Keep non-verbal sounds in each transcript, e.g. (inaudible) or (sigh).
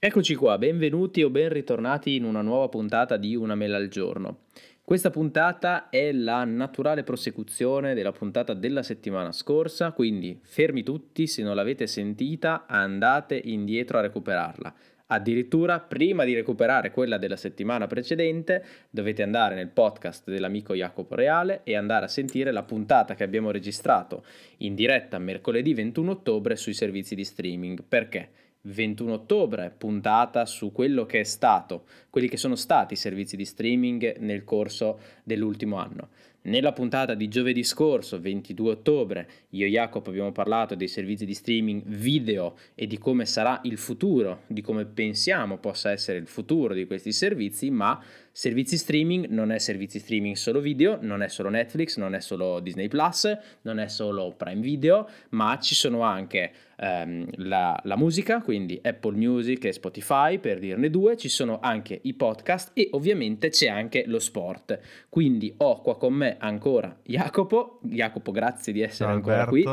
Eccoci qua, benvenuti o ben ritornati in una nuova puntata di Una mela al giorno. Questa puntata è la naturale prosecuzione della puntata della settimana scorsa, quindi fermi tutti, se non l'avete sentita andate indietro a recuperarla. Addirittura prima di recuperare quella della settimana precedente dovete andare nel podcast dell'amico Jacopo Reale e andare a sentire la puntata che abbiamo registrato in diretta mercoledì 21 ottobre sui servizi di streaming. Perché? 21 ottobre, puntata su quello che è stato, quelli che sono stati i servizi di streaming nel corso dell'ultimo anno. Nella puntata di giovedì scorso, 22 ottobre, io e Jacopo abbiamo parlato dei servizi di streaming video e di come sarà il futuro, di come pensiamo possa essere il futuro di questi servizi, ma servizi streaming non è servizi streaming solo video, non è solo Netflix, non è solo Disney Plus, non è solo Prime Video, ma ci sono anche ehm, la, la musica, quindi Apple Music e Spotify per dirne due, ci sono anche i podcast e ovviamente c'è anche lo sport. Quindi ho qua con me ancora Jacopo, Jacopo grazie di essere Ciao, ancora qui.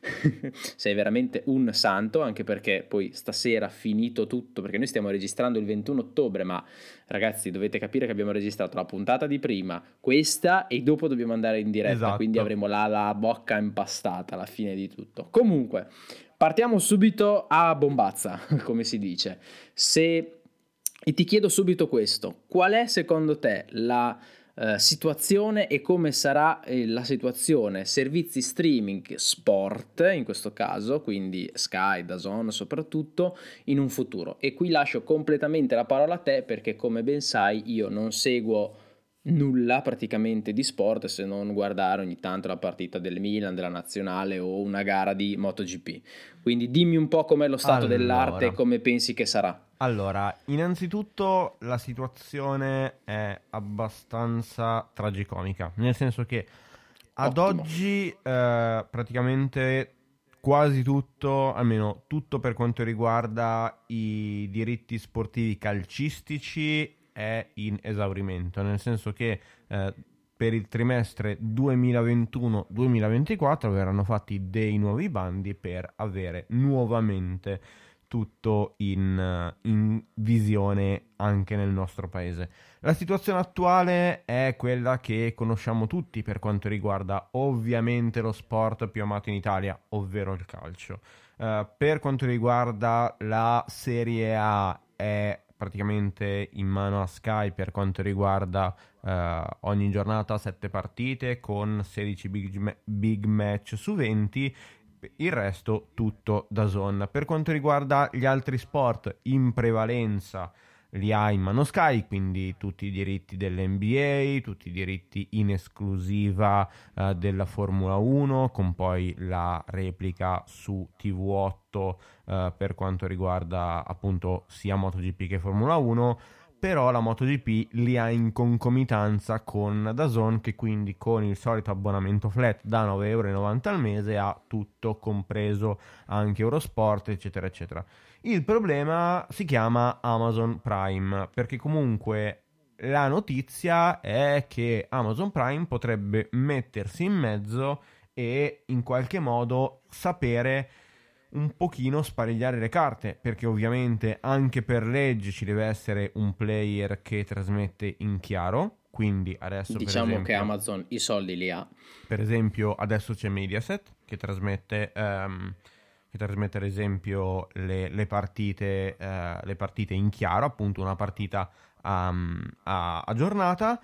(laughs) Sei veramente un santo, anche perché poi stasera finito tutto, perché noi stiamo registrando il 21 ottobre, ma ragazzi dovete capire che abbiamo registrato la puntata di prima, questa e dopo dobbiamo andare in diretta, Esatto. quindi avremo la, la bocca impastata alla fine di tutto. Comunque, partiamo subito a bombazza, (laughs) come si dice. Se e ti chiedo subito questo, qual è secondo te la eh, situazione e come sarà eh, la situazione servizi streaming sport in questo caso, quindi Sky, DAZN soprattutto, in un futuro? E qui lascio completamente la parola a te perché come ben sai io non seguo nulla praticamente di sport se non guardare ogni tanto la partita del Milan, della nazionale o una gara di MotoGP. Quindi dimmi un po' com'è lo stato Allora. dell'arte e come pensi che sarà. Allora, innanzitutto la situazione è abbastanza tragicomica, nel senso che ad Ottimo. oggi eh, praticamente quasi tutto, almeno tutto per quanto riguarda i diritti sportivi calcistici è in esaurimento, nel senso che eh, per il trimestre 2021-2024 verranno fatti dei nuovi bandi per avere nuovamente tutto in, eh, in visione anche nel nostro paese. La situazione attuale è quella che conosciamo tutti per quanto riguarda ovviamente lo sport più amato in Italia, ovvero il calcio. Eh, per quanto riguarda la Serie A è praticamente in mano a Sky per quanto riguarda eh, ogni giornata 7 partite con 16 big, ma- big match su 20 il resto tutto da zone. Per quanto riguarda gli altri sport, in prevalenza li ha in mano Sky, quindi tutti i diritti dell'NBA, tutti i diritti in esclusiva eh, della Formula 1, con poi la replica su TV8 eh, per quanto riguarda appunto sia MotoGP che Formula 1 però la MotoGP li ha in concomitanza con DAZN che quindi con il solito abbonamento flat da 9,90€ al mese ha tutto compreso anche Eurosport eccetera eccetera. Il problema si chiama Amazon Prime perché comunque la notizia è che Amazon Prime potrebbe mettersi in mezzo e in qualche modo sapere un pochino sparigliare le carte, perché ovviamente anche per legge ci deve essere un player che trasmette in chiaro, quindi adesso Diciamo esempio, che Amazon i soldi li ha. per esempio adesso c'è Mediaset che trasmette, ehm, che trasmette ad esempio le, le partite, eh, le partite in chiaro, appunto una partita um, a, a giornata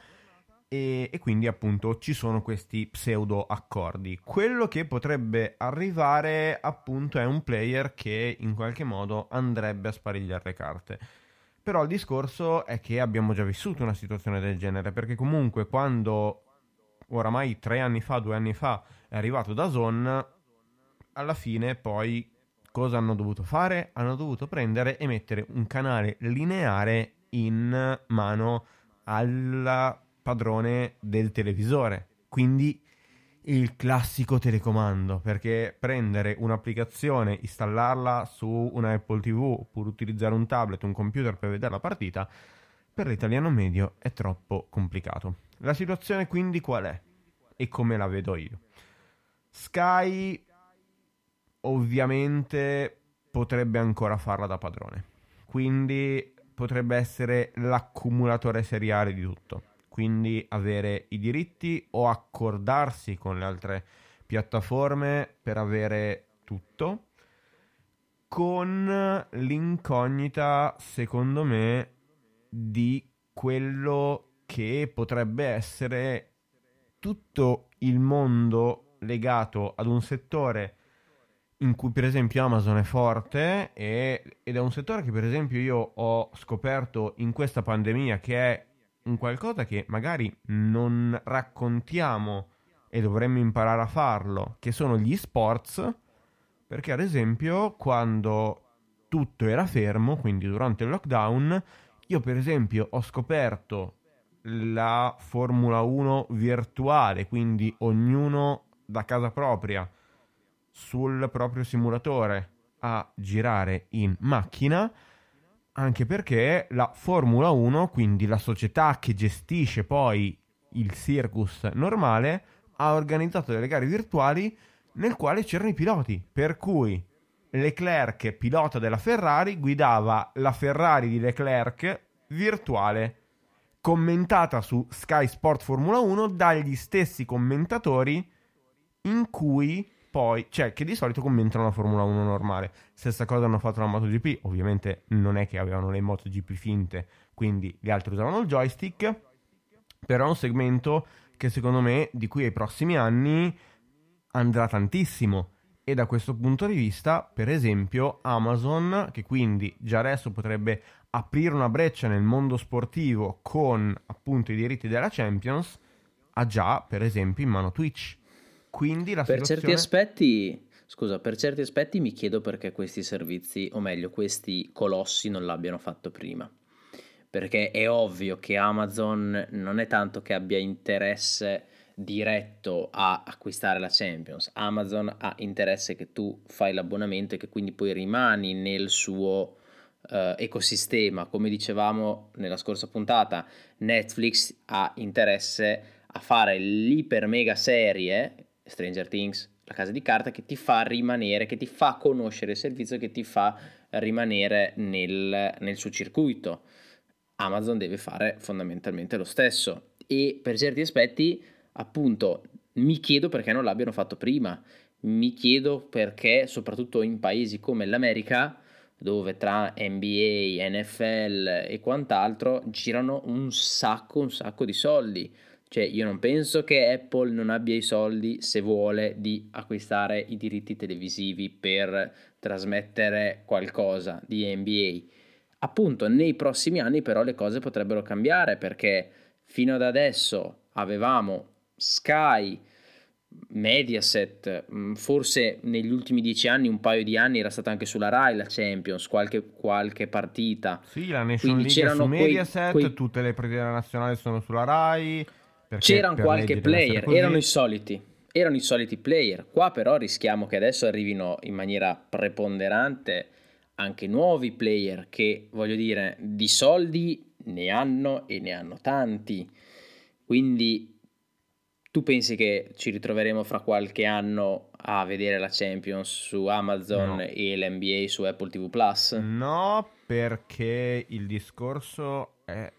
e, e quindi appunto ci sono questi pseudo accordi. Quello che potrebbe arrivare appunto è un player che in qualche modo andrebbe a sparigliare le carte. Però il discorso è che abbiamo già vissuto una situazione del genere, perché comunque quando oramai tre anni fa, due anni fa è arrivato da Zon, alla fine poi cosa hanno dovuto fare? Hanno dovuto prendere e mettere un canale lineare in mano al padrone del televisore. Quindi il classico telecomando, perché prendere un'applicazione, installarla su una Apple TV oppure utilizzare un tablet, un computer per vedere la partita, per l'italiano medio è troppo complicato. La situazione quindi qual è? E come la vedo io? Sky ovviamente potrebbe ancora farla da padrone. quindi potrebbe essere l'accumulatore seriale di tutto. Quindi avere i diritti o accordarsi con le altre piattaforme per avere tutto con l'incognita, secondo me, di quello che potrebbe essere tutto il mondo legato ad un settore in cui per esempio Amazon è forte e, ed è un settore che per esempio io ho scoperto in questa pandemia che è un qualcosa che magari non raccontiamo e dovremmo imparare a farlo, che sono gli sports, perché ad esempio quando tutto era fermo, quindi durante il lockdown, io per esempio ho scoperto la Formula 1 virtuale, quindi ognuno da casa propria sul proprio simulatore a girare in macchina, anche perché la Formula 1, quindi la società che gestisce poi il circus normale, ha organizzato delle gare virtuali nel quale c'erano i piloti, per cui Leclerc, pilota della Ferrari, guidava la Ferrari di Leclerc virtuale, commentata su Sky Sport Formula 1 dagli stessi commentatori in cui poi, cioè, che di solito commentano la Formula 1 normale. Stessa cosa hanno fatto la MotoGP, ovviamente non è che avevano le MotoGP finte, quindi gli altri usavano il joystick, però è un segmento che secondo me di qui ai prossimi anni andrà tantissimo. E da questo punto di vista, per esempio, Amazon, che quindi già adesso potrebbe aprire una breccia nel mondo sportivo con appunto i diritti della Champions, ha già, per esempio, in mano Twitch quindi la per situazione... certi aspetti, scusa, per certi aspetti mi chiedo perché questi servizi, o meglio, questi colossi non l'abbiano fatto prima. Perché è ovvio che Amazon non è tanto che abbia interesse diretto a acquistare la Champions. Amazon ha interesse che tu fai l'abbonamento e che quindi poi rimani nel suo uh, ecosistema. Come dicevamo nella scorsa puntata, Netflix ha interesse a fare l'iper mega serie Stranger Things, la casa di carta che ti fa rimanere, che ti fa conoscere il servizio, che ti fa rimanere nel, nel suo circuito. Amazon deve fare fondamentalmente lo stesso. E per certi aspetti appunto mi chiedo perché non l'abbiano fatto prima, mi chiedo perché soprattutto in paesi come l'America dove tra NBA, NFL e quant'altro girano un sacco un sacco di soldi cioè, io non penso che Apple non abbia i soldi, se vuole, di acquistare i diritti televisivi per trasmettere qualcosa di NBA. Appunto, nei prossimi anni però le cose potrebbero cambiare perché fino ad adesso avevamo Sky, Mediaset, mm, forse negli ultimi dieci anni, un paio di anni era stata anche sulla Rai la Champions, qualche, qualche partita. Sì, la Nation Quindi League su Mediaset, quei, tutte le partite nazionali sono sulla Rai. C'erano qualche player, erano i soliti, erano i soliti player. Qua però rischiamo che adesso arrivino in maniera preponderante anche nuovi player che, voglio dire, di soldi ne hanno e ne hanno tanti. Quindi tu pensi che ci ritroveremo fra qualche anno a vedere la Champions su Amazon no. e l'NBA su Apple TV Plus? No, perché il discorso è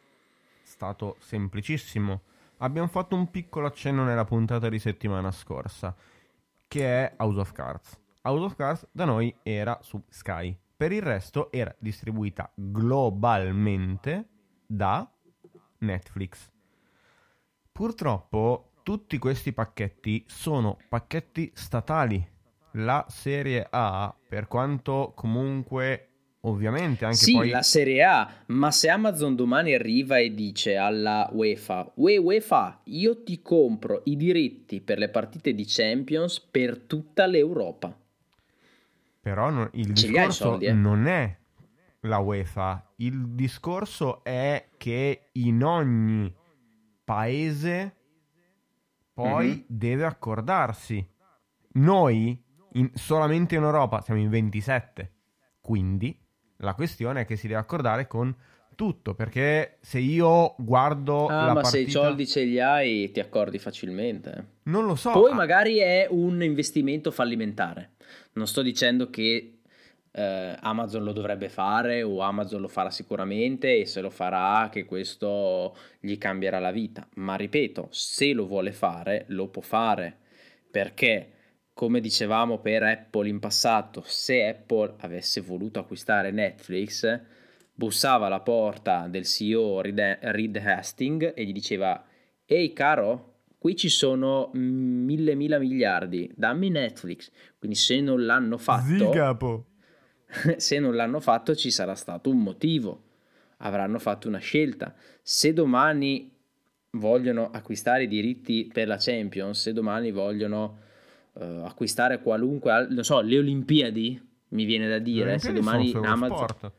stato semplicissimo abbiamo fatto un piccolo accenno nella puntata di settimana scorsa, che è House of Cards. House of Cards da noi era su Sky, per il resto era distribuita globalmente da Netflix. Purtroppo tutti questi pacchetti sono pacchetti statali. La serie A, per quanto comunque Ovviamente anche sì, poi... la Serie A, ma se Amazon domani arriva e dice alla UEFA, Ue UEFA, io ti compro i diritti per le partite di Champions per tutta l'Europa. Però no, il Ce discorso soldi, eh? non è la UEFA, il discorso è che in ogni paese poi mm-hmm. deve accordarsi. Noi in, solamente in Europa siamo in 27, quindi la questione è che si deve accordare con tutto, perché se io guardo ah, ma partita... se i soldi ce li hai ti accordi facilmente. Non lo so. Poi magari è un investimento fallimentare. Non sto dicendo che eh, Amazon lo dovrebbe fare o Amazon lo farà sicuramente e se lo farà che questo gli cambierà la vita. Ma ripeto, se lo vuole fare, lo può fare perché come dicevamo per Apple in passato, se Apple avesse voluto acquistare Netflix, bussava alla porta del CEO Reed Hastings e gli diceva ehi caro, qui ci sono mille mila miliardi, dammi Netflix. Quindi se non l'hanno fatto... (laughs) Se non l'hanno fatto ci sarà stato un motivo, avranno fatto una scelta. Se domani vogliono acquistare i diritti per la Champions, se domani vogliono uh, acquistare qualunque, non so, le Olimpiadi, mi viene da dire, se domani Amazon... Sport.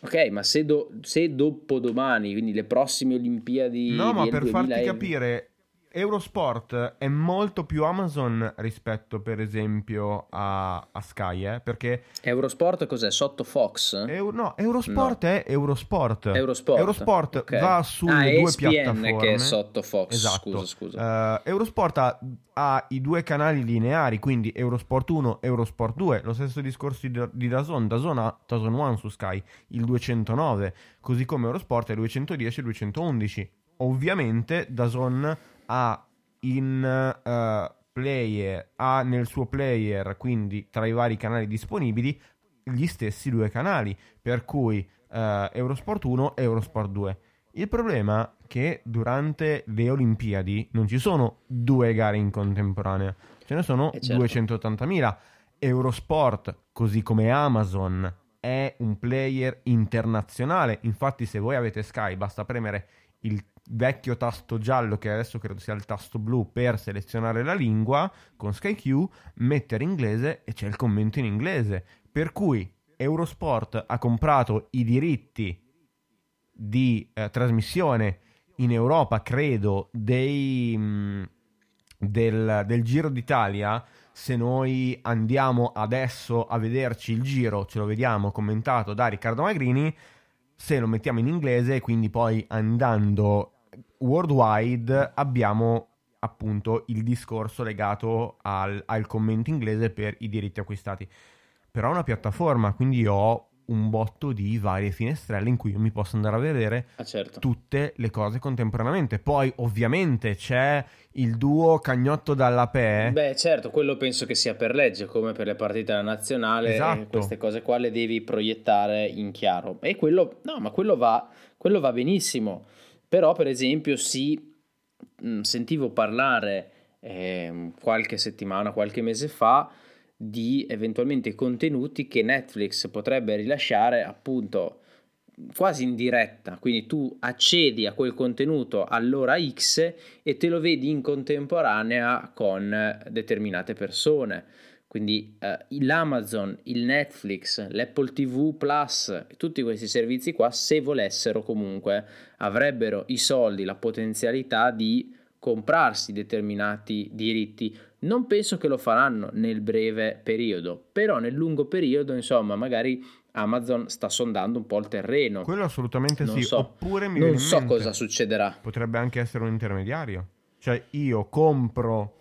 Ok, ma se, do, se dopo domani, quindi le prossime Olimpiadi... No, ma per farti capire, Eurosport è molto più Amazon rispetto per esempio a, a Sky, eh? perché... Eurosport cos'è? Sotto Fox? Eu, no, Eurosport no. è Eurosport. Eurosport, Eurosport okay. va sulle ah, due ESPN piattaforme. che è sotto Fox, esatto. scusa, scusa. Uh, Eurosport ha, ha, i due canali lineari, quindi Eurosport 1, Eurosport 2, lo stesso discorso di, di Dazon, Dazon ha Dazon 1 su Sky, il 209, così come Eurosport è il 210 e il 211. Ovviamente Dazon ha in uh, player, ha nel suo player, quindi tra i vari canali disponibili, gli stessi due canali, per cui uh, Eurosport 1 e Eurosport 2. Il problema è che durante le Olimpiadi non ci sono due gare in contemporanea, ce ne sono eh certo. 280.000. Eurosport, così come Amazon, è un player internazionale. Infatti, se voi avete Sky, basta premere il vecchio tasto giallo che adesso credo sia il tasto blu per selezionare la lingua con SkyQ, mettere inglese e c'è il commento in inglese. Per cui Eurosport ha comprato i diritti di eh, trasmissione in Europa, credo, dei, mh, mm, del, del Giro d'Italia. Se noi andiamo adesso a vederci il giro, ce lo vediamo commentato da Riccardo Magrini. Se lo mettiamo in inglese, quindi poi andando worldwide abbiamo appunto il discorso legato al, al commento inglese per i diritti acquistati. Però è una piattaforma, quindi ho un botto di varie finestrelle in cui io mi posso andare a vedere ah, certo. tutte le cose contemporaneamente. Poi, ovviamente, c'è il duo cagnotto dalla PE. Beh, certo, quello penso che sia per legge, come per le partite della nazionale. Esatto. Queste cose qua le devi proiettare in chiaro. E quello, no, ma quello va, quello va benissimo. Però, per esempio, sì, sentivo parlare eh, qualche settimana, qualche mese fa di eventualmente contenuti che Netflix potrebbe rilasciare appunto quasi in diretta, quindi tu accedi a quel contenuto all'ora X e te lo vedi in contemporanea con determinate persone. Quindi eh, l'Amazon, il Netflix, l'Apple TV Plus, tutti questi servizi qua, se volessero comunque, avrebbero i soldi, la potenzialità di comprarsi determinati diritti. Non penso che lo faranno nel breve periodo, però nel lungo periodo, insomma, magari Amazon sta sondando un po' il terreno. Quello assolutamente non sì, so. oppure mi non so mente, cosa succederà. Potrebbe anche essere un intermediario. Cioè io compro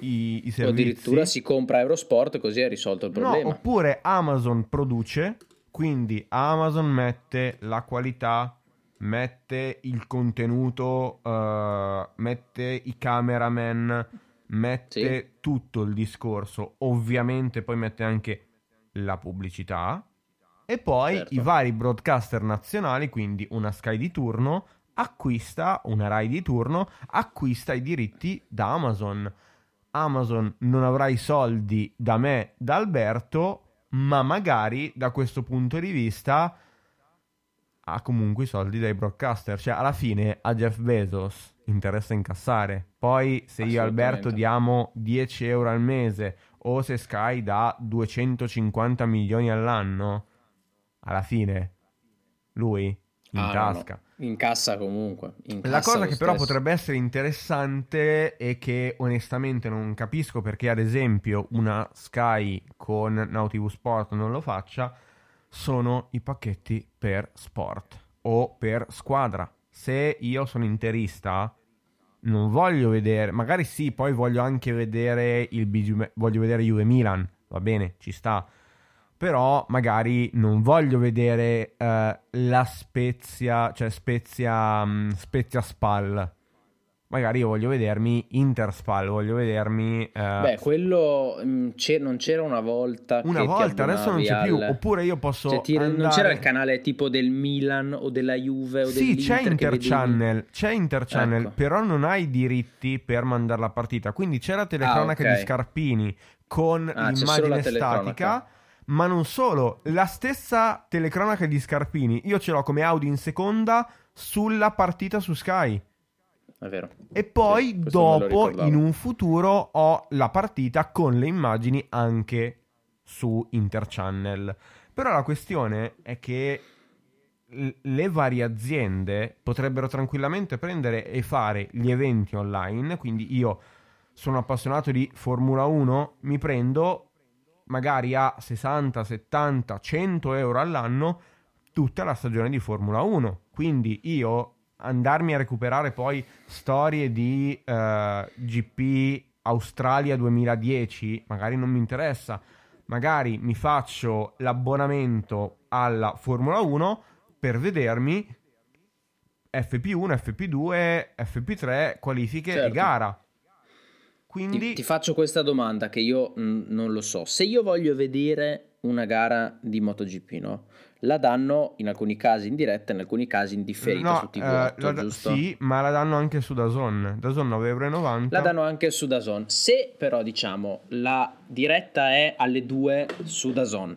i, i servizi. O addirittura si compra Eurosport così è risolto il problema. No, oppure Amazon produce, quindi Amazon mette la qualità, mette il contenuto, uh, mette i cameraman, mette sì. tutto il discorso. Ovviamente poi mette anche la pubblicità. E poi certo. i vari broadcaster nazionali, quindi una Sky di turno, acquista, una Rai di turno, acquista i diritti da Amazon. Amazon non avrà i soldi da me, da Alberto, ma magari da questo punto di vista ha comunque i soldi dai broadcaster. Cioè, alla fine a Jeff Bezos interessa incassare. Poi, se io e Alberto diamo 10 euro al mese o se Sky dà 250 milioni all'anno, alla fine lui in ah, tasca. No, no. Incassa comunque. Incassa La cosa che stesso. però potrebbe essere interessante e che onestamente non capisco perché ad esempio una Sky con Now TV Sport non lo faccia, sono i pacchetti per sport o per squadra. Se io sono interista, non voglio vedere, magari sì, poi voglio anche vedere il BG, voglio vedere Juve Milan, va bene, ci sta però magari non voglio vedere uh, la Spezia, cioè Spezia, um, Spezia Spal magari io voglio vedermi Interspal, voglio vedermi... Uh... Beh, quello mm, c'è, non c'era una volta. Una volta, adesso non c'è al... più. Oppure io posso. Cioè, ti, andare... Non c'era il canale tipo del Milan o della Juve o Sì, c'è Interchannel, vedi... c'è Interchannel, ecco. però non hai i diritti per mandare la partita. Quindi c'è la telecronaca ah, okay. di Scarpini con ah, l'immagine statica. Ma non solo, la stessa telecronaca di Scarpini, io ce l'ho come audio in seconda sulla partita su Sky è vero. E poi sì, dopo, in un futuro, ho la partita con le immagini anche su Interchannel. Però la questione è che le varie aziende potrebbero tranquillamente prendere e fare gli eventi online, quindi io sono appassionato di Formula 1, mi prendo magari a 60, 70, 100 euro all'anno tutta la stagione di Formula 1. Quindi io andarmi a recuperare poi storie di eh, GP Australia 2010, magari non mi interessa, magari mi faccio l'abbonamento alla Formula 1 per vedermi FP1, FP2, FP3, qualifiche certo. e gara. Quindi... Ti, ti, faccio questa domanda che io mh, non lo so. Se io voglio vedere una gara di MotoGP, no? la danno in alcuni casi in diretta in alcuni casi in differita no, su TV8, eh, giusto? Sì, ma la danno anche su Dazon. Dazon 9,90€. La danno anche su Dazon. Se però diciamo la diretta è alle 2 su Dazon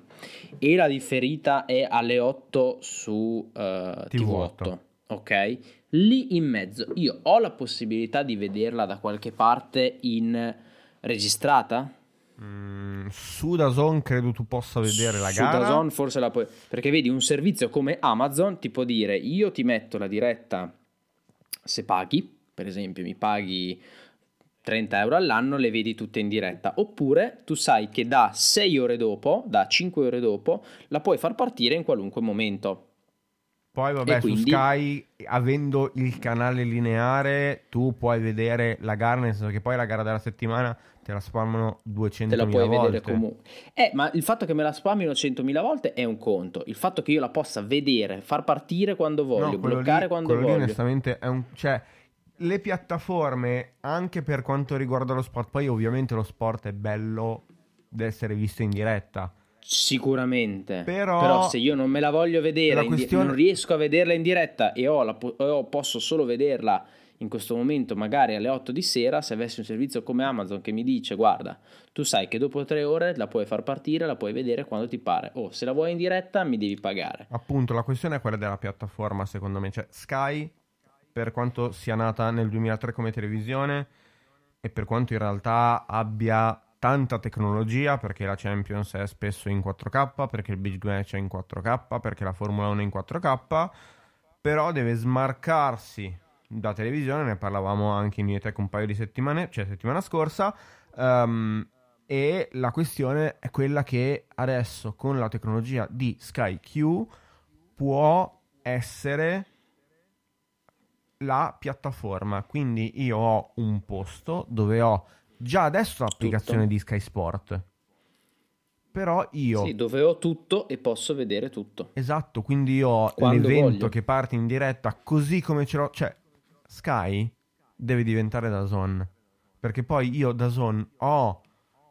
e la differita è alle 8 su uh, TV8, TV8, ok? Lì in mezzo io ho la possibilità di vederla da qualche parte in registrata? Mm, su Dazon credo tu possa vedere la su gara. Su Dazon forse la puoi... Perché vedi, un servizio come Amazon ti può dire io ti metto la diretta se paghi, per esempio mi paghi 30 euro all'anno, le vedi tutte in diretta. Oppure tu sai che da 6 ore dopo, da 5 ore dopo, la puoi far partire in qualunque momento. Poi vabbè, quindi... su Sky, avendo il canale lineare, tu puoi vedere la gara, nel senso che poi la gara della settimana te la spammano 200.000 volte. Te la puoi volte. vedere comunque. Eh, ma il fatto che me la spammino 100.000 volte è un conto. Il fatto che io la possa vedere, far partire quando voglio, no, bloccare lì, quando voglio. Lì, onestamente è un... Cioè, le piattaforme, anche per quanto riguarda lo sport, poi ovviamente lo sport è bello di essere visto in diretta Sicuramente, però, però, se io non me la voglio vedere, la questione... di- non riesco a vederla in diretta e ho la, po- posso solo vederla in questo momento, magari alle 8 di sera, se avessi un servizio come Amazon che mi dice guarda, tu sai che dopo tre ore la puoi far partire, la puoi vedere quando ti pare, o se la vuoi in diretta mi devi pagare. Appunto, la questione è quella della piattaforma, secondo me, cioè Sky, per quanto sia nata nel 2003 come televisione e per quanto in realtà abbia tanta tecnologia perché la Champions è spesso in 4K, perché il Big Match è in 4K, perché la Formula 1 è in 4K, però deve smarcarsi da televisione, ne parlavamo anche in Unitech un paio di settimane, cioè settimana scorsa, um, e la questione è quella che adesso con la tecnologia di Sky Q può essere la piattaforma, quindi io ho un posto dove ho già adesso l'applicazione tutto. di Sky Sport. Però io... Sì, dove ho tutto e posso vedere tutto. Esatto, quindi io ho Quando l'evento voglio. che parte in diretta così come ce l'ho... Cioè, Sky deve diventare da Zone. Perché poi io da Zone ho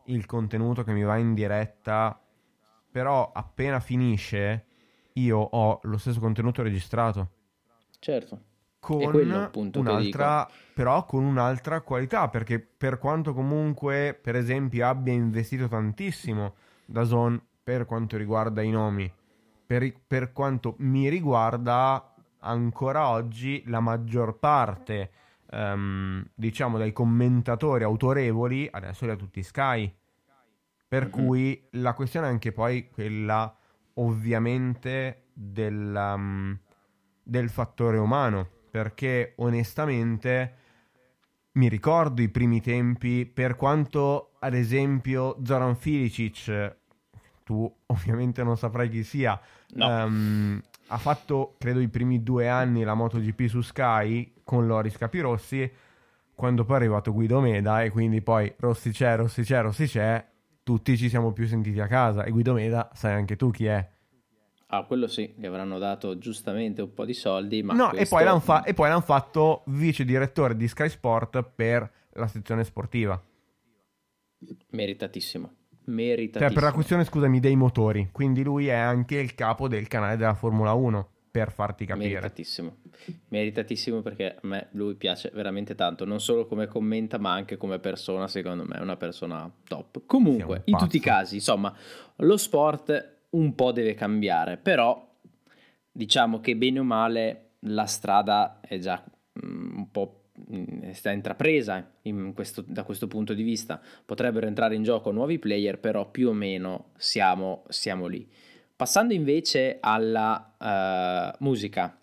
il contenuto che mi va in diretta, però appena finisce io ho lo stesso contenuto registrato. Certo con un'altra, però con un'altra qualità, perché per quanto comunque, per esempio, abbia investito tantissimo da Zone per quanto riguarda i nomi, per, per quanto mi riguarda ancora oggi la maggior parte, um, diciamo, dai commentatori autorevoli, adesso li ha tutti Sky. Per mm-hmm. cui la questione è anche poi quella, ovviamente, del, um, del fattore umano perché onestamente mi ricordo i primi tempi, per quanto ad esempio Zoran Filicic, tu ovviamente non saprai chi sia, no. um, ha fatto credo i primi due anni la MotoGP su Sky con Loris Capirossi, quando poi è arrivato Guido Meda e quindi poi Rossi c'è, Rossi c'è, Rossi c'è, tutti ci siamo più sentiti a casa e Guido Meda sai anche tu chi è. Ah, quello sì, gli avranno dato giustamente un po' di soldi, ma No, questo... e poi l'hanno fa- e poi l'han fatto vice direttore di Sky Sport per la sezione sportiva. Meritatissimo. Cioè, Meritatissimo. per la questione, scusami, dei motori. Quindi lui è anche il capo del canale della Formula 1, per farti capire. Meritatissimo. Meritatissimo perché a me lui piace veramente tanto, non solo come commenta, ma anche come persona, secondo me è una persona top. Comunque, in tutti i casi, insomma, lo sport un po' deve cambiare, però diciamo che bene o male la strada è già mm, un po' mm, sta intrapresa in questo- da questo punto di vista. Potrebbero entrare in gioco nuovi player, però più o meno siamo, siamo lì. Passando invece alla eh, musica,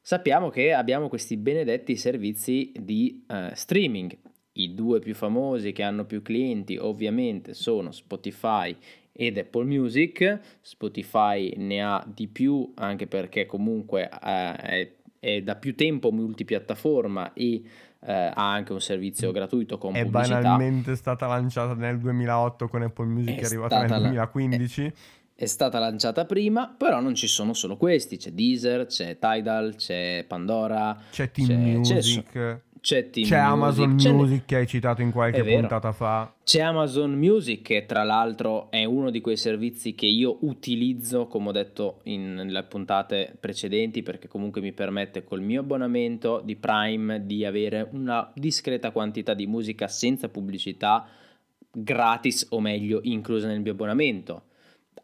sappiamo che abbiamo questi benedetti servizi di eh, streaming. I due più famosi che hanno più clienti ovviamente sono Spotify ed Apple Music. Spotify ne ha di più anche perché comunque eh, è, è da più tempo multipiattaforma e eh, ha anche un servizio gratuito con È pubblicità. banalmente stata lanciata nel 2008 con Apple Music, È è arrivata nel stata la- 2015. è stata lanciata prima, però non ci sono solo questi, c'è Deezer, c'è Tidal, c'è Pandora, C'è Team c'è- Music, c'è, c'è Team c'è Amazon c'è- Music che hai citato in qualche puntata fa. C'è Amazon Music che tra l'altro è uno di quei servizi che io utilizzo, come ho detto in- nelle puntate precedenti, perché comunque mi permette col mio abbonamento di Prime di avere una discreta quantità di musica senza pubblicità gratis o meglio inclusa nel mio abbonamento.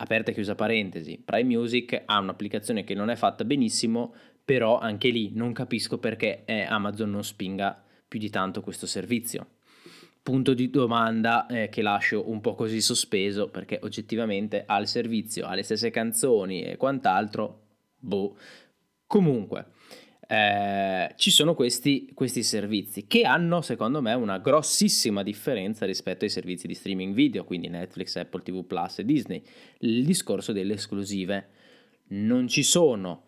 Aperta e chiusa parentesi, Prime Music ha un'applicazione che non è fatta benissimo, però anche lì non capisco perché eh, Amazon non spinga più di tanto questo servizio punto di domanda eh, che lascio un po' così sospeso perché oggettivamente ha il servizio, ha le stesse canzoni e quant'altro, boh. Comunque, eh, ci sono questi, questi servizi che hanno secondo me una grossissima differenza rispetto ai servizi di streaming video, quindi Netflix, Apple TV Plus e Disney. Il discorso delle esclusive. Non ci sono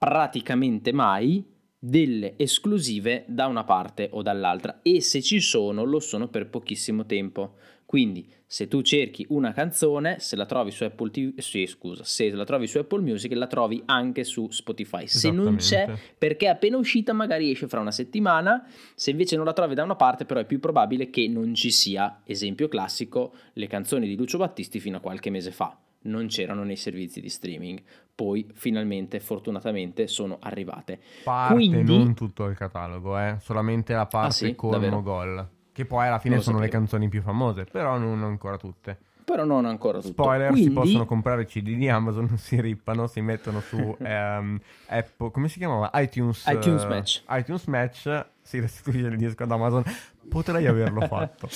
praticamente mai delle esclusive da una parte o dall'altra e se ci sono lo sono per pochissimo tempo. Quindi se tu cerchi una canzone, se la trovi su Apple TV, sì, scusa, se la trovi su Apple Music la trovi anche su Spotify. Se non c'è perché è appena uscita magari esce fra una settimana, se invece non la trovi da una parte però è più probabile che non ci sia, esempio classico, le canzoni di Lucio Battisti fino a qualche mese fa. Non c'erano nei servizi di streaming, poi finalmente, fortunatamente, sono arrivate. Parte Quindi- non tutto il catalogo, eh, solamente la parte Ah, sì? con Davvero? Mogol. Che poi alla fine sono le sapevo. canzoni più famose, però non ancora tutte. Però non ancora tutto. Spoiler, si Quindi, possono comprare CD di Amazon, (laughs) si rippano, si mettono su (laughs) ehm, Apple, come si chiamava? iTunes, iTunes eh, Match. iTunes Match, si restituisce il disco ad Amazon. Potrei averlo (laughs) fatto.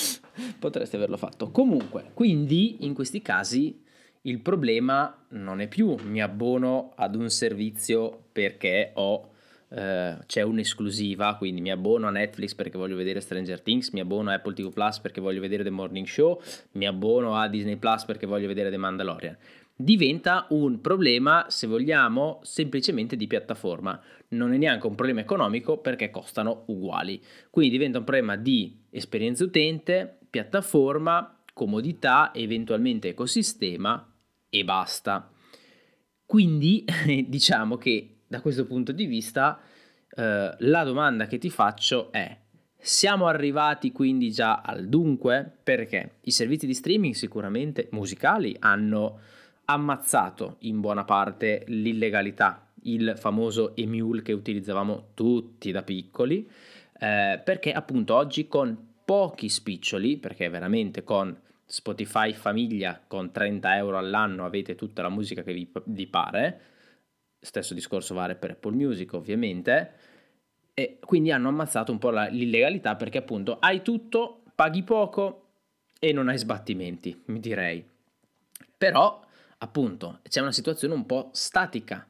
Potresti averlo fatto. Comunque, quindi in questi casi il problema non è più mi abbono ad un servizio perché ho eh, c'è un'esclusiva, quindi mi abbono a Netflix perché voglio vedere Stranger Things, mi abbono a Apple TV Plus perché voglio vedere The Morning Show, mi abbono a Disney Plus perché voglio vedere The Mandalorian. Diventa un problema, se vogliamo, semplicemente di piattaforma. Non è neanche un problema economico perché costano uguali. Quindi diventa un problema di esperienza utente, piattaforma, comodità, eventualmente ecosistema e basta. Quindi (laughs) diciamo che da questo punto di vista eh, la domanda che ti faccio è siamo arrivati quindi già al dunque? Perché i servizi di streaming sicuramente musicali hanno ammazzato in buona parte l'illegalità, il famoso emule che utilizzavamo tutti da piccoli, eh, perché appunto oggi con pochi spiccioli, perché veramente con Spotify famiglia con 30 euro all'anno avete tutta la musica che vi, vi pare, stesso discorso vale per Apple Music ovviamente, e quindi hanno ammazzato un po' la- l'illegalità perché appunto hai tutto, paghi poco e non hai sbattimenti, mi direi. Però appunto c'è una situazione un po' statica.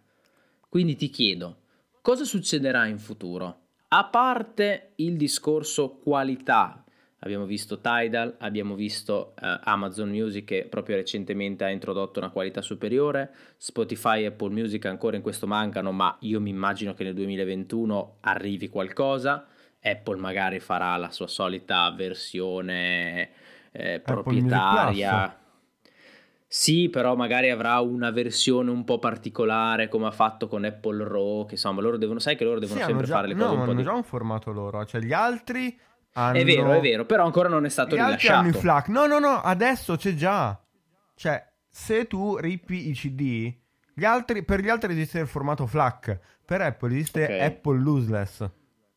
Quindi ti chiedo, cosa succederà in futuro? A parte il discorso qualità, abbiamo visto Tidal, abbiamo visto eh, Amazon Music che proprio recentemente ha introdotto una qualità superiore, Spotify e Apple Music ancora in questo mancano, ma io mi immagino che nel 2021 arrivi qualcosa. Apple magari farà la sua solita versione eh, proprietaria. Sì, però magari avrà una versione un po' particolare come ha fatto con Apple Raw, che insomma loro devono, sai che loro devono Sì, sempre già, fare le cose no, un po' hanno di... già un formato loro, cioè gli altri hanno... È vero, è vero, però ancora non è stato Gli altri hanno rilasciato. i FLAC. No, no, no, adesso c'è già. Cioè, se tu rippi i CD, gli altri, per gli altri esiste il formato FLAC, per Apple esiste Ok. Apple Lossless.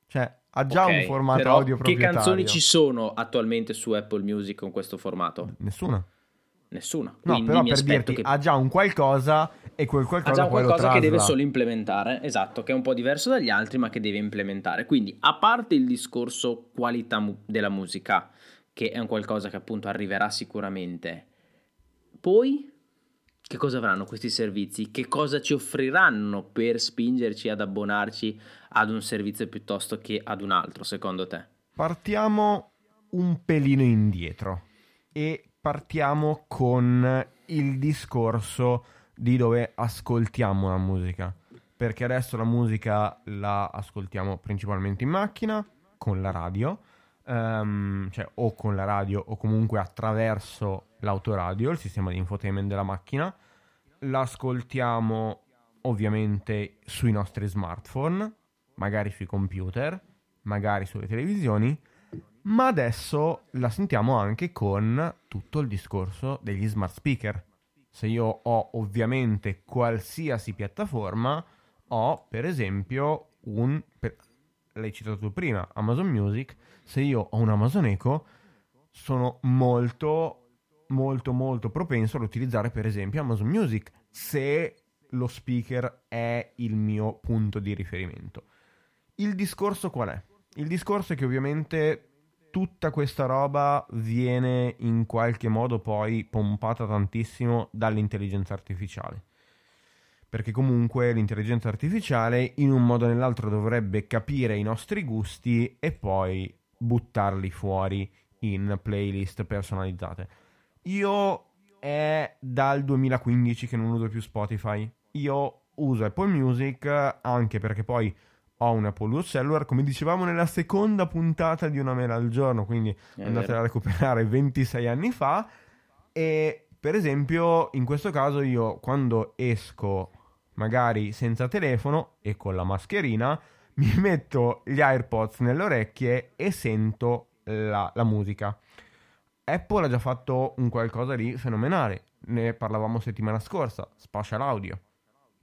Cioè, ha già Ok, un formato audio Che proprietario. canzoni ci sono attualmente su Apple Music con questo formato? Nessuna. Nessuna. No, Quindi però mi per aspetto dirti, che ha già un qualcosa e quel ha qualcosa già poi lo qualcosa che deve solo implementare, esatto, che è un po' diverso dagli altri, ma che deve implementare. Quindi, a parte il discorso qualità mu- della musica, che è un qualcosa che appunto arriverà sicuramente, poi che cosa avranno questi servizi? Che cosa ci offriranno per spingerci ad abbonarci ad un servizio piuttosto che ad un altro, secondo te? Partiamo un pelino indietro e partiamo con il discorso di dove ascoltiamo la musica. Perché adesso la musica la ascoltiamo principalmente in macchina, con la radio, ehm, cioè o con la radio o comunque attraverso l'autoradio, il sistema di infotainment della macchina. L'ascoltiamo ovviamente sui nostri smartphone, magari sui computer, magari sulle televisioni, ma adesso la sentiamo anche con tutto il discorso degli smart speaker. Se io ho ovviamente qualsiasi piattaforma, ho per esempio un... per- l'hai citato prima, Amazon Music, se io ho un Amazon Echo, sono molto molto molto propenso ad utilizzare per esempio Amazon Music se lo speaker è il mio punto di riferimento. Il discorso qual è? Il discorso è che ovviamente tutta questa roba viene in qualche modo poi pompata tantissimo dall'intelligenza artificiale. Perché comunque l'intelligenza artificiale in un modo o nell'altro dovrebbe capire i nostri gusti e poi buttarli fuori in playlist personalizzate. Io è dal 2015 che non uso più Spotify. Io uso Apple Music anche perché poi ho un Apple Watch Cellular, come dicevamo nella seconda puntata di Una mela al giorno, quindi È andate vero. a recuperare 26 anni fa. E per esempio, in questo caso io quando esco magari senza telefono e con la mascherina, mi (laughs) metto gli AirPods nelle orecchie e sento la, la musica. Apple ha già fatto un qualcosa di fenomenale, ne parlavamo settimana scorsa, spatial audio.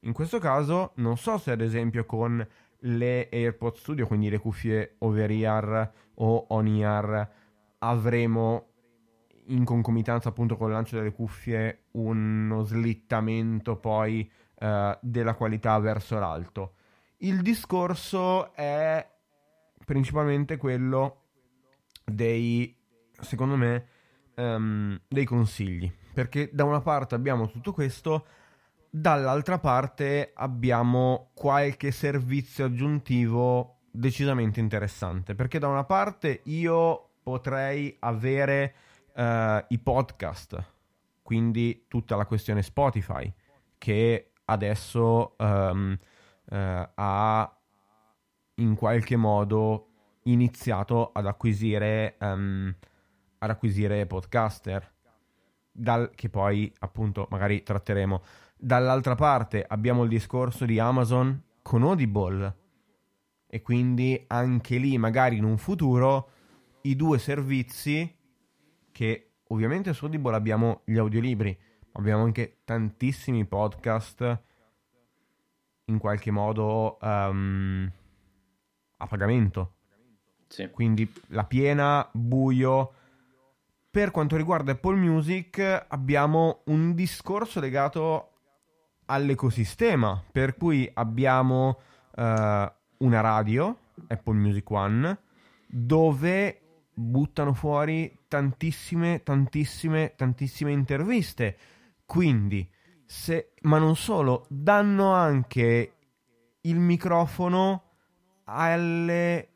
In questo caso non so se ad esempio con le AirPods Studio, quindi le cuffie over-ear o on-ear, avremo in concomitanza appunto con il lancio delle cuffie uno slittamento poi eh, della qualità verso l'alto. Il discorso è principalmente quello dei, secondo me, ehm, dei consigli. Perché da una parte abbiamo tutto questo, dall'altra parte abbiamo qualche servizio aggiuntivo decisamente interessante. Perché da una parte io potrei avere eh, i podcast, quindi tutta la questione Spotify, che adesso ehm, eh, ha in qualche modo iniziato ad acquisire, ehm, ad acquisire podcaster, dal, che poi appunto magari tratteremo. Dall'altra parte abbiamo il discorso di Amazon con Audible e quindi anche lì magari in un futuro i due servizi che ovviamente su Audible abbiamo gli audiolibri, ma abbiamo anche tantissimi podcast in qualche modo ehm, a pagamento. Sì. Quindi la piena, buio. Per quanto riguarda Apple Music abbiamo un discorso legato all'ecosistema, per cui abbiamo eh, una radio, Apple Music One, dove buttano fuori tantissime, tantissime, tantissime interviste. Quindi, se, ma non solo, danno anche il microfono alle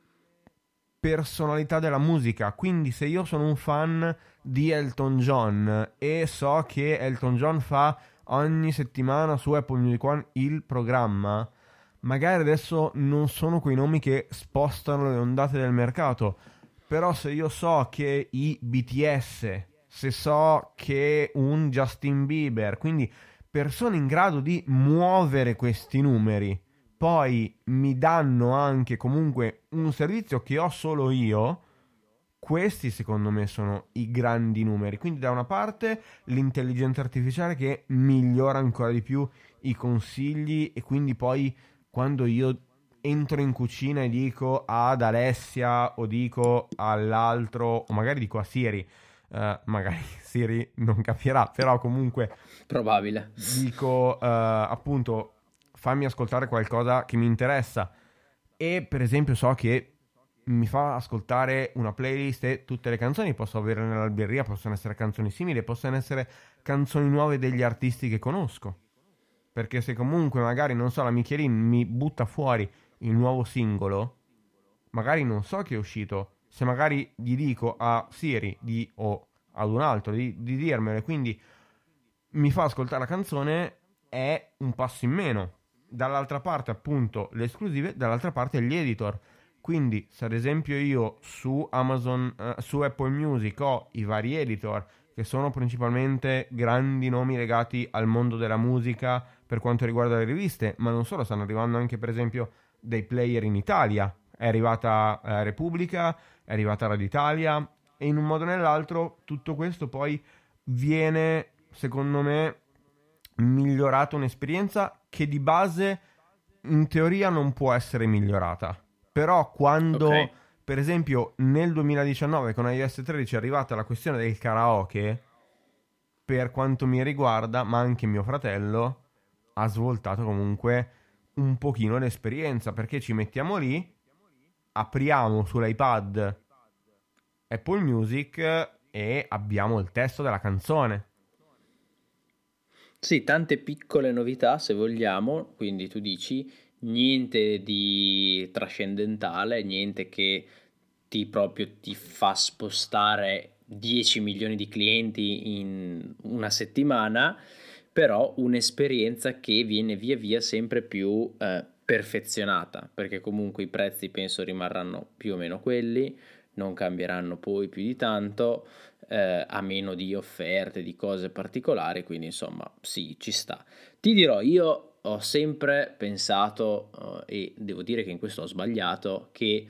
personalità della musica. Quindi, se io sono un fan di Elton John e so che Elton John fa ogni settimana su Apple Music One il programma, magari adesso non sono quei nomi che spostano le ondate del mercato, Però se io so che i BTS, se so che un Justin Bieber, quindi persone in grado di muovere questi numeri, poi mi danno anche comunque un servizio che ho solo io, questi secondo me sono i grandi numeri. Quindi da una parte l'intelligenza artificiale che migliora ancora di più i consigli e quindi poi quando io entro in cucina e dico ad Alessia o dico all'altro o magari dico a Siri, uh, magari (laughs) Siri non capirà, però comunque probabile. Dico uh, appunto fammi ascoltare qualcosa che mi interessa e per esempio so che mi fa ascoltare una playlist e tutte le canzoni posso avere nell'alberia, possono essere canzoni simili, possono essere canzoni nuove degli artisti che conosco. Perché se comunque magari, non so, la Michelin mi butta fuori il nuovo singolo, magari non so che è uscito. Se magari gli dico a Siri di, o ad un altro di, di dirmelo quindi mi fa ascoltare la canzone, è un passo in meno dall'altra parte appunto le esclusive, dall'altra parte gli editor. Quindi se ad esempio io su Amazon, eh, su Apple Music ho i vari editor che sono principalmente grandi nomi legati al mondo della musica per quanto riguarda le riviste, ma non solo, stanno arrivando anche per esempio dei player in Italia. È arrivata eh, Repubblica, è arrivata Radio Italia e in un modo o nell'altro tutto questo poi viene, secondo me, migliorato un'esperienza che di base in teoria non può essere migliorata. Però quando, okay. per esempio, nel 2019 con iOS 13 è arrivata la questione del karaoke, per quanto mi riguarda, ma anche mio fratello, ha svoltato comunque un pochino l'esperienza, perché ci mettiamo lì, apriamo sull'iPad Apple Music e abbiamo il testo della canzone. Sì, tante piccole novità se vogliamo, quindi tu dici niente di trascendentale, niente che ti proprio ti fa spostare 10 milioni di clienti in una settimana, però un'esperienza che viene via via sempre più eh, perfezionata, perché comunque i prezzi penso rimarranno più o meno quelli, non cambieranno poi più di tanto eh, a meno di offerte, di cose particolari, quindi insomma sì, ci sta. Ti dirò, io ho sempre pensato, eh, e devo dire che in questo ho sbagliato, che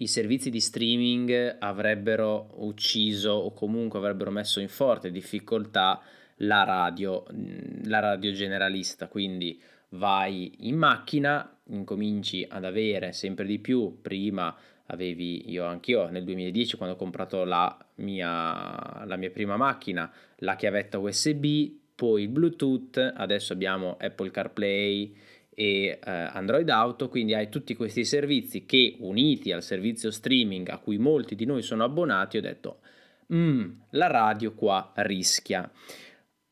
i servizi di streaming avrebbero ucciso o comunque avrebbero messo in forte difficoltà la radio, mm, la radio generalista, quindi vai in macchina, incominci ad avere sempre di più. Prima avevi io anch'io nel 2010 quando ho comprato la mia, la mia prima macchina, la chiavetta USB, poi il Bluetooth, adesso abbiamo Apple CarPlay e eh, Android Auto, quindi hai tutti questi servizi che uniti al servizio streaming a cui molti di noi sono abbonati, ho detto, mm, la radio qua rischia.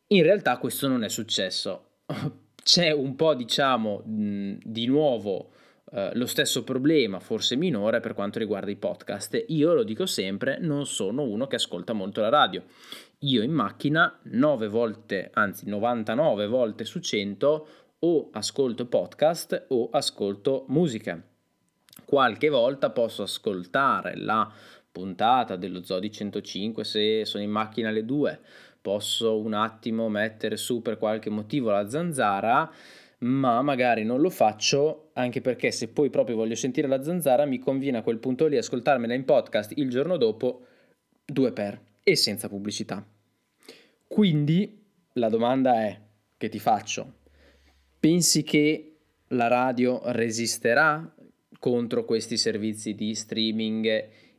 In realtà questo non è successo. (laughs) C'è un po', diciamo, mh, di nuovo eh, lo stesso problema, forse minore, per quanto riguarda i podcast. Io lo dico sempre, non sono uno che ascolta molto la radio. Io in macchina 9 volte, anzi 99 volte su 100 o ascolto podcast o ascolto musica. Qualche volta posso ascoltare la puntata dello Zodi 105 se sono in macchina alle 2, posso un attimo mettere su per qualche motivo la zanzara ma magari non lo faccio anche perché se poi proprio voglio sentire la zanzara mi conviene a quel punto lì ascoltarmela in podcast il giorno dopo due per e senza pubblicità. Quindi la domanda è che ti faccio, pensi che la radio resisterà contro questi servizi di streaming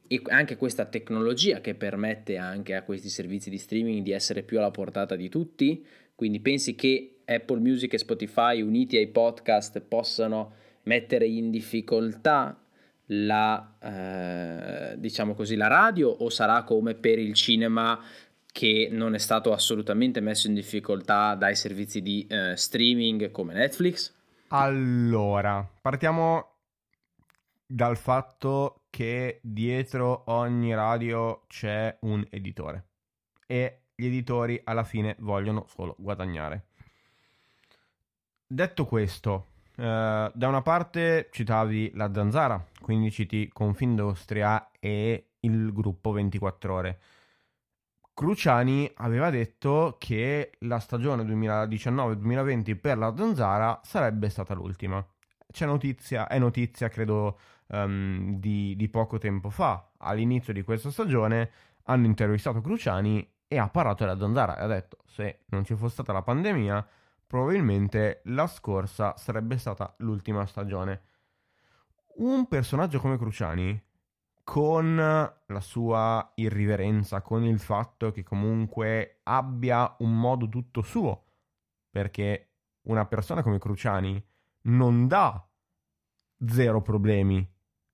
e anche questa tecnologia che permette anche a questi servizi di streaming di essere più alla portata di tutti? Quindi pensi che Apple Music e Spotify uniti ai podcast possano mettere in difficoltà la, eh, diciamo così, la radio o sarà come per il cinema che non è stato assolutamente messo in difficoltà dai servizi di eh, streaming come Netflix? Allora, partiamo dal fatto che dietro ogni radio c'è un editore e gli editori alla fine vogliono solo guadagnare. Detto questo, da una parte citavi la zanzara, quindi citi Confindustria e il gruppo 24 ore. Cruciani aveva detto che la stagione 2019-2020 per la Zanzara sarebbe stata l'ultima. C'è notizia, è notizia credo um, di, di poco tempo fa, all'inizio di questa stagione, hanno intervistato Cruciani e ha parlato della Zanzara e ha detto se non ci fosse stata la pandemia probabilmente la scorsa sarebbe stata l'ultima stagione. Un personaggio come Cruciani, con la sua irriverenza, con il fatto che comunque abbia un modo tutto suo, perché una persona come Cruciani non dà zero problemi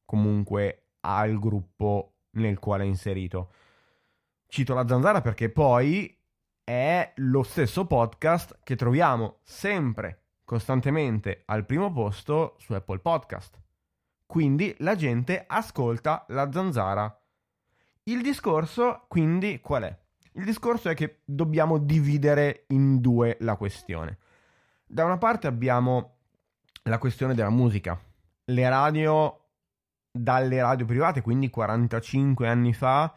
comunque al gruppo nel quale è inserito. Cito la zanzara perché poi è lo stesso podcast che troviamo sempre, costantemente al primo posto su Apple Podcast. Quindi la gente ascolta la zanzara. Il discorso, quindi, qual è? Il discorso è che dobbiamo dividere in due la questione. Da una parte abbiamo la questione della musica. Le radio, dalle radio private, quindi 45 anni fa,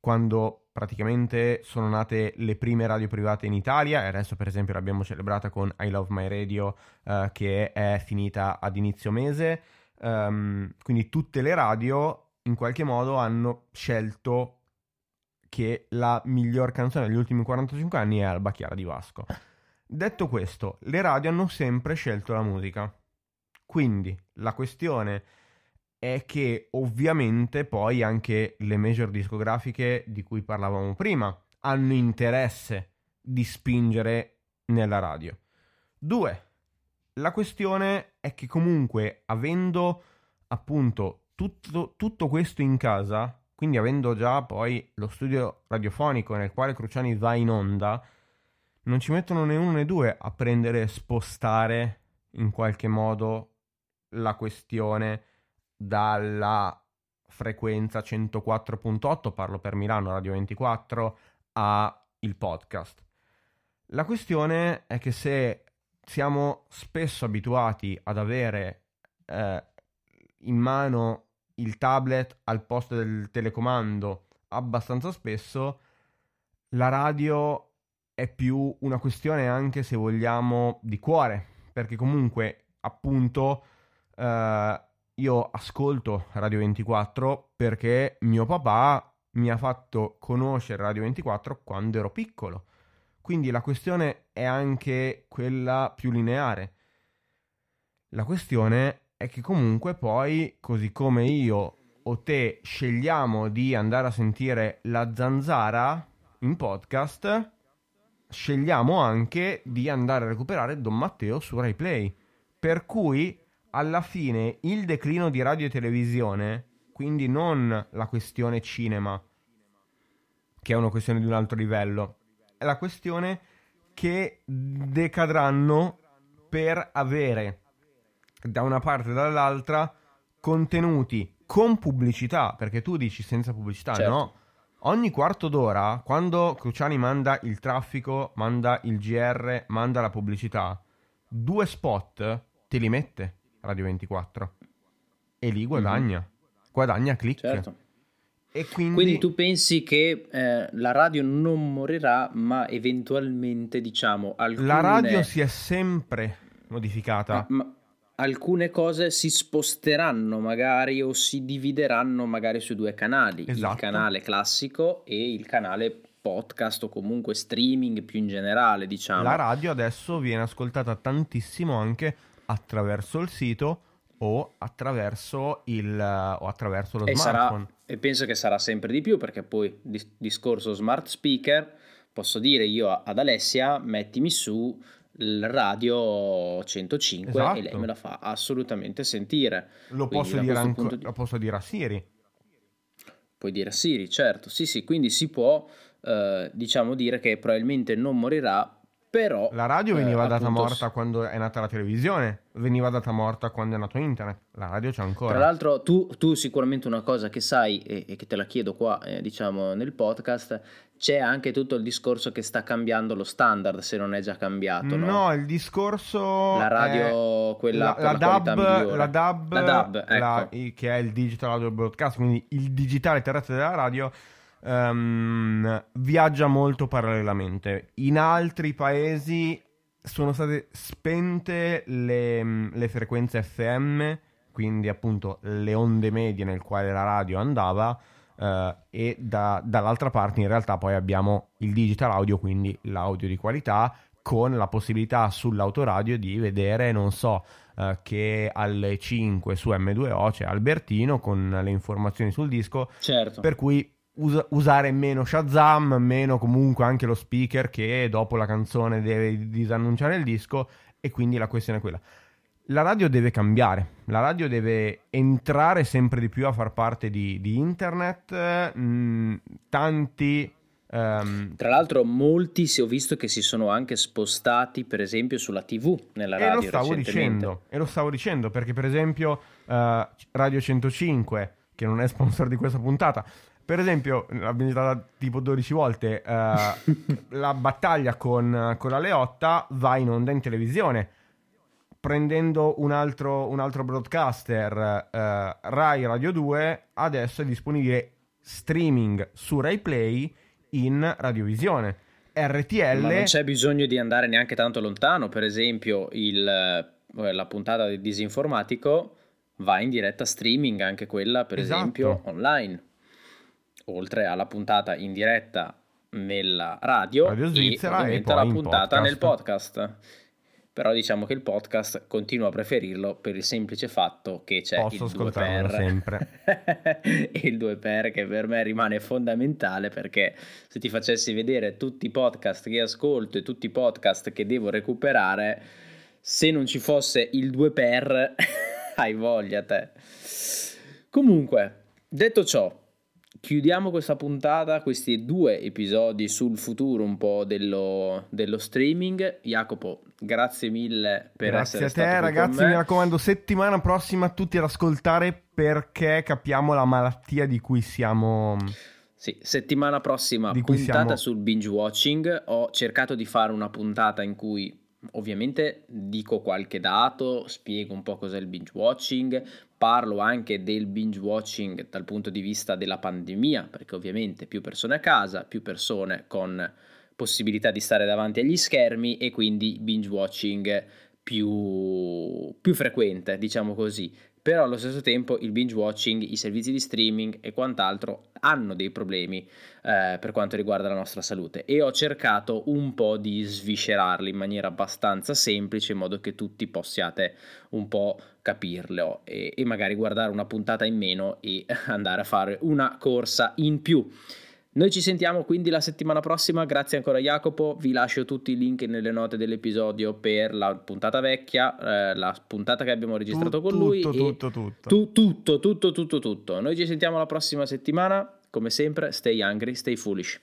quando praticamente sono nate le prime radio private in Italia e adesso per esempio l'abbiamo celebrata con I Love My Radio uh, che è finita ad inizio mese. Um, quindi tutte le radio in qualche modo hanno scelto che la miglior canzone degli ultimi 45 anni è Alba Chiara di Vasco. Detto questo, le radio hanno sempre scelto la musica. Quindi la questione è che ovviamente poi anche le major discografiche di cui parlavamo prima hanno interesse di spingere nella radio. Due, la questione è che comunque avendo appunto tutto, tutto questo in casa, quindi avendo già poi lo studio radiofonico nel quale Cruciani va in onda, non ci mettono né uno né due a prendere e spostare in qualche modo la questione dalla frequenza 104.8, parlo per Milano Radio 24, a il podcast. La questione è che se siamo spesso abituati ad avere eh, in mano il tablet al posto del telecomando abbastanza spesso, la radio è più una questione anche se vogliamo di cuore, perché comunque appunto eh, io ascolto Radio 24 perché mio papà mi ha fatto conoscere Radio 24 quando ero piccolo. Quindi la questione è anche quella più lineare. La questione è che comunque poi, così come io o te scegliamo di andare a sentire la zanzara in podcast, scegliamo anche di andare a recuperare Don Matteo su Rai Play. Per cui alla fine il declino di radio e televisione, quindi non la questione cinema, che è una questione di un altro livello, è la questione che decadranno per avere da una parte e dall'altra contenuti con pubblicità, perché tu dici senza pubblicità, certo. no? Ogni quarto d'ora, quando Cruciani manda il traffico, manda il GR, manda la pubblicità, due spot te li mette Radio 24 e lì guadagna, mm-hmm. guadagna click. Certo. E quindi... quindi tu pensi che eh, la radio non morirà, ma eventualmente diciamo alcune... La radio si è sempre modificata. Ma, ma alcune cose si sposteranno magari o si divideranno magari su due canali, esatto. il canale classico e il canale podcast o comunque streaming più in generale, diciamo. La radio adesso viene ascoltata tantissimo anche attraverso il sito o attraverso, il, o attraverso lo e smartphone. Sarà, e penso che sarà sempre di più perché poi dis- discorso smart speaker posso dire io ad Alessia mettimi su il radio 105 esatto. e lei me la fa assolutamente sentire. Lo, posso dire, anche, di... lo posso dire a Siri. Puoi dire a Siri, certo. Sì, sì, quindi si può eh, diciamo dire che probabilmente non morirà però... La radio eh, veniva data appunto, morta quando è nata la televisione, veniva data morta quando è nato internet. La radio c'è ancora. Tra l'altro, tu, tu sicuramente una cosa che sai e, e che te la chiedo qua, eh, diciamo, nel podcast, c'è anche tutto il discorso che sta cambiando lo standard, se non è già cambiato, no? No, il discorso La radio, quella la, la la DAB, la DAB, La DAB, la- ecco. i- che è il Digital Audio Broadcast, quindi il digitale terrestre della radio, ehm, viaggia molto parallelamente. In altri paesi sono state spente le, le frequenze FM, quindi appunto le onde medie nel quale la radio andava, eh, e da- dall'altra parte in realtà poi abbiamo il digital audio, quindi l'audio di qualità, con la possibilità sull'autoradio di vedere, non so, eh, che alle 5 su M2O c'è Albertino con le informazioni sul disco, Certo. per cui us- usare meno Shazam, meno comunque anche lo speaker che dopo la canzone deve disannunciare il disco e quindi la questione è quella. La radio deve cambiare, la radio deve entrare sempre di più a far parte di, di internet, mh, tanti... ehm, Tra l'altro, molti si ho visto che si sono anche spostati, per esempio, sulla TV nella E radio lo stavo dicendo, e lo stavo dicendo perché per esempio eh, Radio 105, che non è sponsor di questa puntata, per esempio, l'abbiamo citata tipo 12 volte, eh, (laughs) la battaglia con, con la Leotta va in onda in televisione. Prendendo un altro, un altro broadcaster, eh, Rai Radio 2, adesso è disponibile streaming su Rai Play in radiovisione. RTL Ma non c'è bisogno di andare neanche tanto lontano. Per esempio, il, eh, la puntata del disinformatico va in diretta streaming, anche quella, per Esatto. esempio, online. Oltre alla puntata in diretta nella radio, Radio e Svizzera e poi la puntata nel podcast. podcast. Però diciamo che il podcast continuo a preferirlo per il semplice fatto che c'è Posso il 2 ascoltarlo per sempre. e (laughs) il 2 per che per me rimane fondamentale perché se ti facessi vedere tutti i podcast che ascolto e tutti i podcast che devo recuperare, se non ci fosse il 2 per (laughs) hai voglia te. Comunque, detto ciò, chiudiamo questa puntata, questi due episodi sul futuro un po' dello, dello streaming. Jacopo, grazie mille per Grazie essere a stato te, qui con ragazzi. Mi raccomando, settimana prossima tutti ad ascoltare perché capiamo la malattia di cui siamo. Sì, settimana prossima puntata siamo- sul binge watching. Ho cercato di fare una puntata in cui ovviamente dico qualche dato, spiego un po' cos'è il binge watching, parlo anche del binge watching dal punto di vista della pandemia, perché ovviamente più persone a casa, più persone con possibilità di stare davanti agli schermi e quindi binge watching più, più frequente, diciamo così. Però allo stesso tempo il binge watching, i servizi di streaming e quant'altro hanno dei problemi eh, per quanto riguarda la nostra salute e ho cercato un po' di sviscerarli in maniera abbastanza semplice in modo che tutti possiate un po' capirlo e, e magari guardare una puntata in meno e (laughs) andare a fare una corsa in più. Noi ci sentiamo quindi la settimana prossima, grazie ancora Jacopo, vi lascio tutti i link nelle note dell'episodio per la puntata vecchia, eh, la puntata che abbiamo registrato con lui tutto, tutto, tutto. tu- tutto, tutto, tutto, tutto. Noi ci sentiamo la prossima settimana, come sempre, stay hungry, stay foolish.